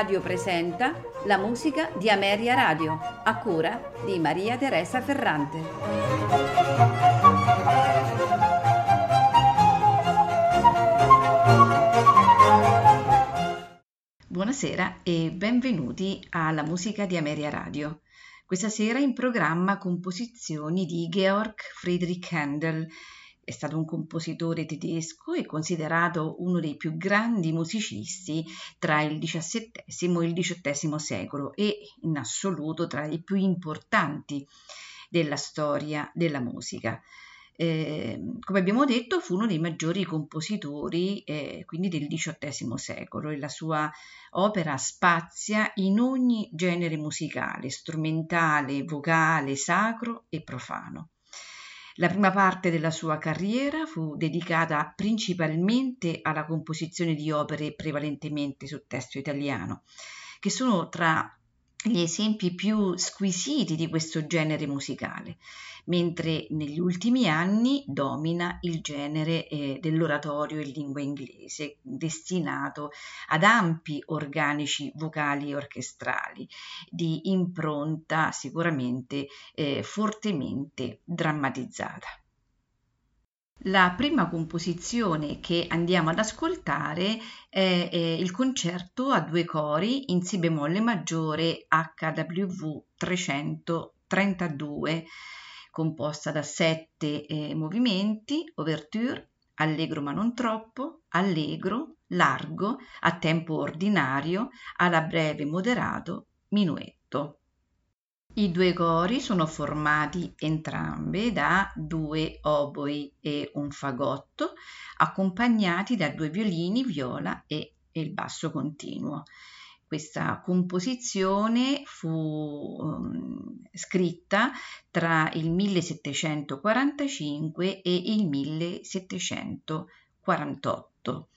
Radio presenta la musica di Ameria Radio, a cura di Maria Teresa Ferrante. Buonasera e benvenuti alla musica di Ameria Radio. Questa sera in programma composizioni di Georg Friedrich Handel è stato un compositore tedesco e considerato uno dei più grandi musicisti tra il XVII e il XVIII secolo e in assoluto tra i più importanti della storia della musica. Eh, come abbiamo detto, fu uno dei maggiori compositori eh, quindi del XVIII secolo e la sua opera spazia in ogni genere musicale, strumentale, vocale, sacro e profano. La prima parte della sua carriera fu dedicata principalmente alla composizione di opere prevalentemente su testo italiano, che sono tra gli esempi più squisiti di questo genere musicale, mentre negli ultimi anni domina il genere eh, dell'oratorio in lingua inglese, destinato ad ampi organici vocali e orchestrali, di impronta sicuramente eh, fortemente drammatizzata. La prima composizione che andiamo ad ascoltare è, è, il concerto a due cori in Si bemolle maggiore HWV 332, composta da sette eh, movimenti, ouverture, allegro ma non troppo, allegro, largo, a tempo ordinario, alla breve moderato, minuetto. I due cori sono formati entrambi da due oboi e un fagotto, accompagnati da due violini, viola e, il basso continuo. Questa composizione fu um, scritta tra il 1745 e il 1748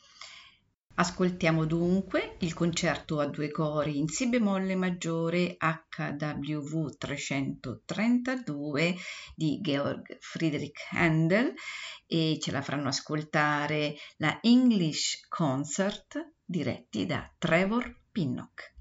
Ascoltiamo dunque il concerto a due cori in Si bemolle maggiore HWV 332 di Georg Friedrich Handel e ce la faranno ascoltare la English Concert diretti da Trevor Pinnock.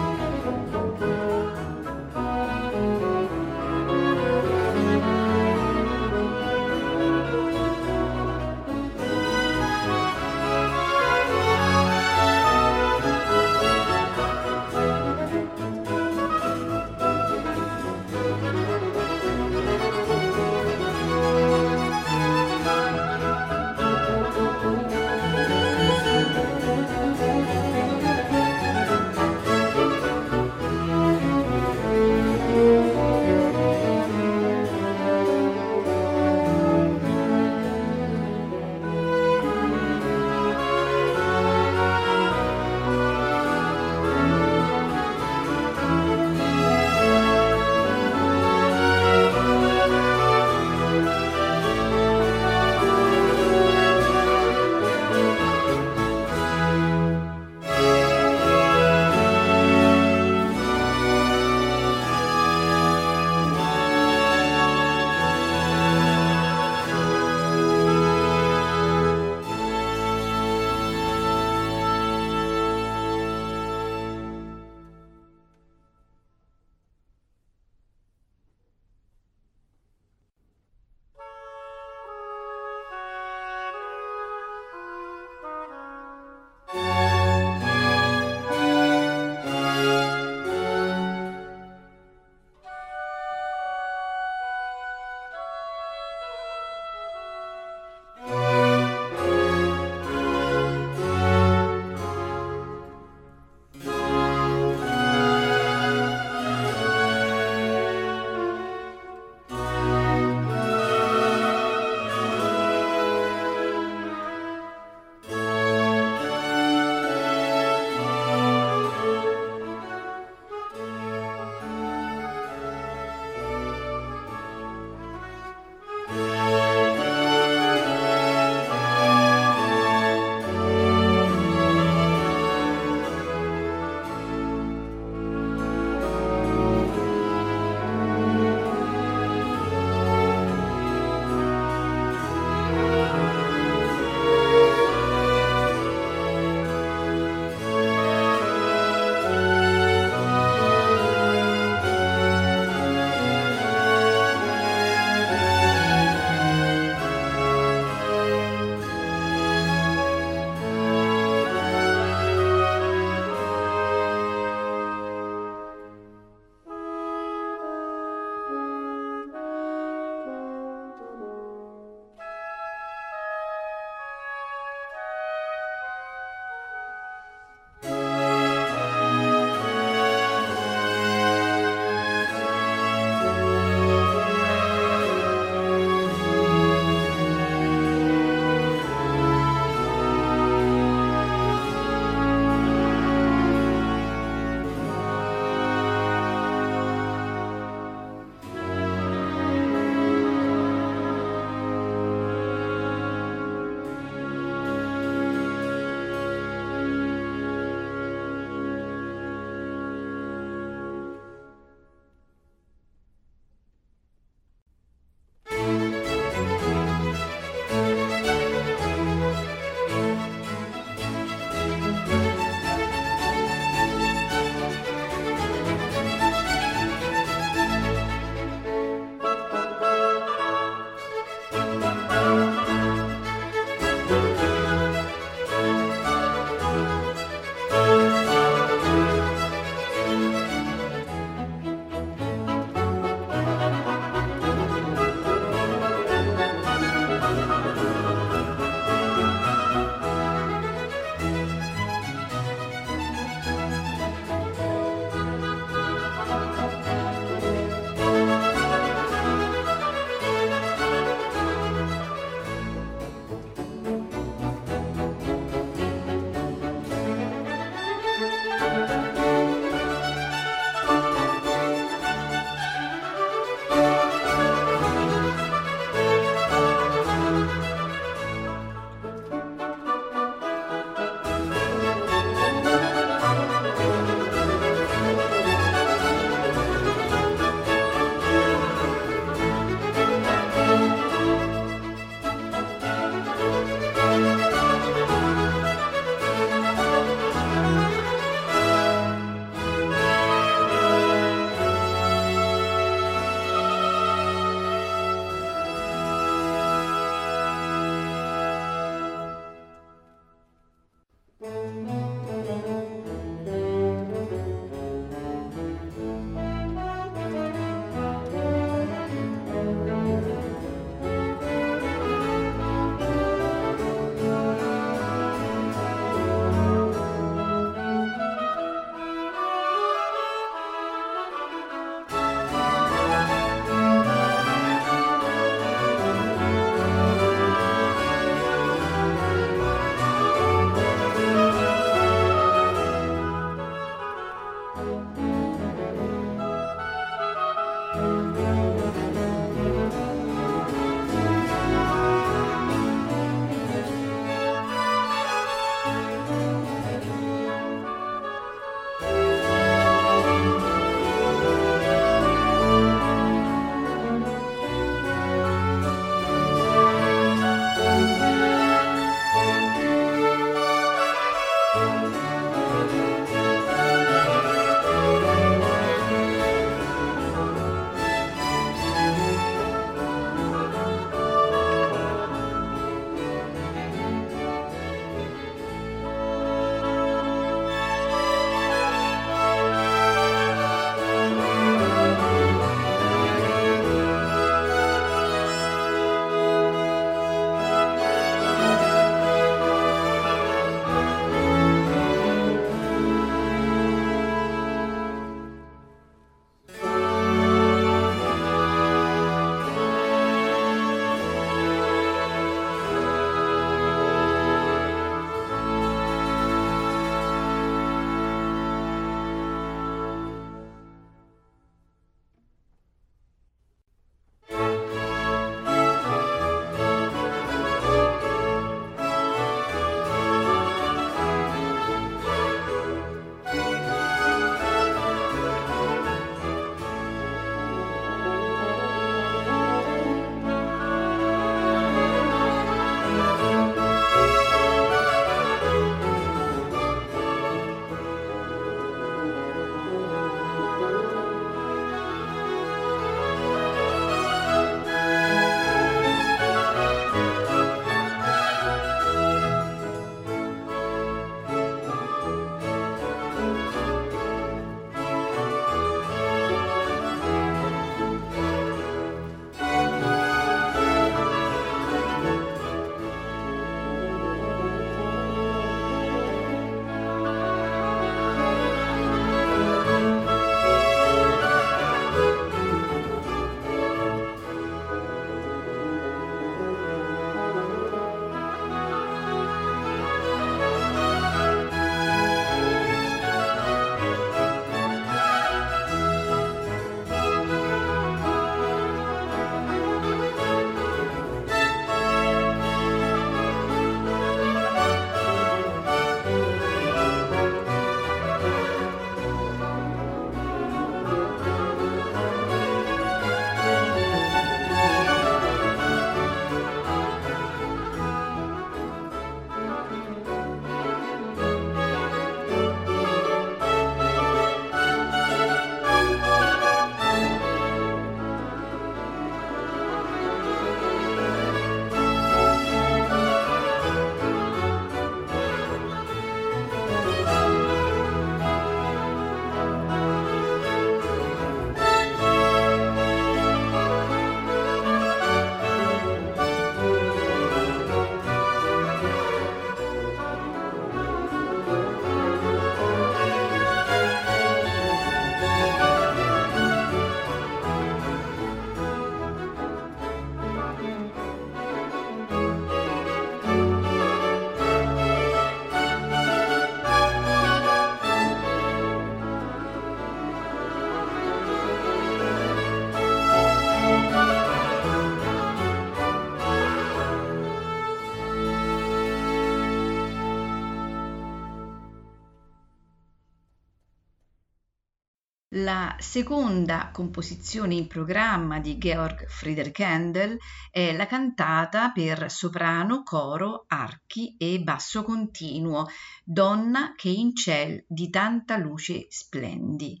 La seconda composizione in programma di Georg Friedrich Handel è la cantata per soprano, coro, archi e basso continuo, Donna che in ciel di tanta luce splendi.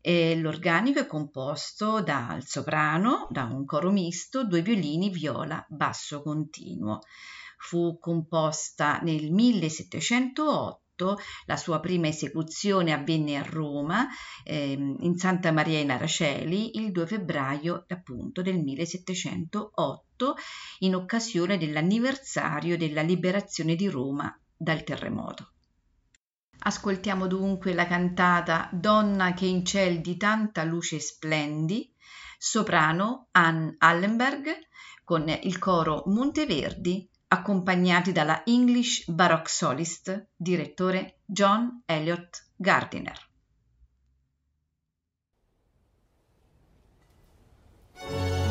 E l'organico è composto dal soprano, da un coro misto, due violini, viola, basso continuo. Fu composta nel 1708 la sua prima esecuzione avvenne a Roma, ehm, in Santa Maria in Araceli, il 2 febbraio appunto del 1708, in occasione dell'anniversario della liberazione di Roma dal terremoto. Ascoltiamo dunque la cantata Donna che in ciel di tanta luce splendi, soprano Anne Allenberg con il coro Monteverdi accompagnati dalla English Baroque Solist, direttore John Elliott Gardiner. thank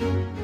Música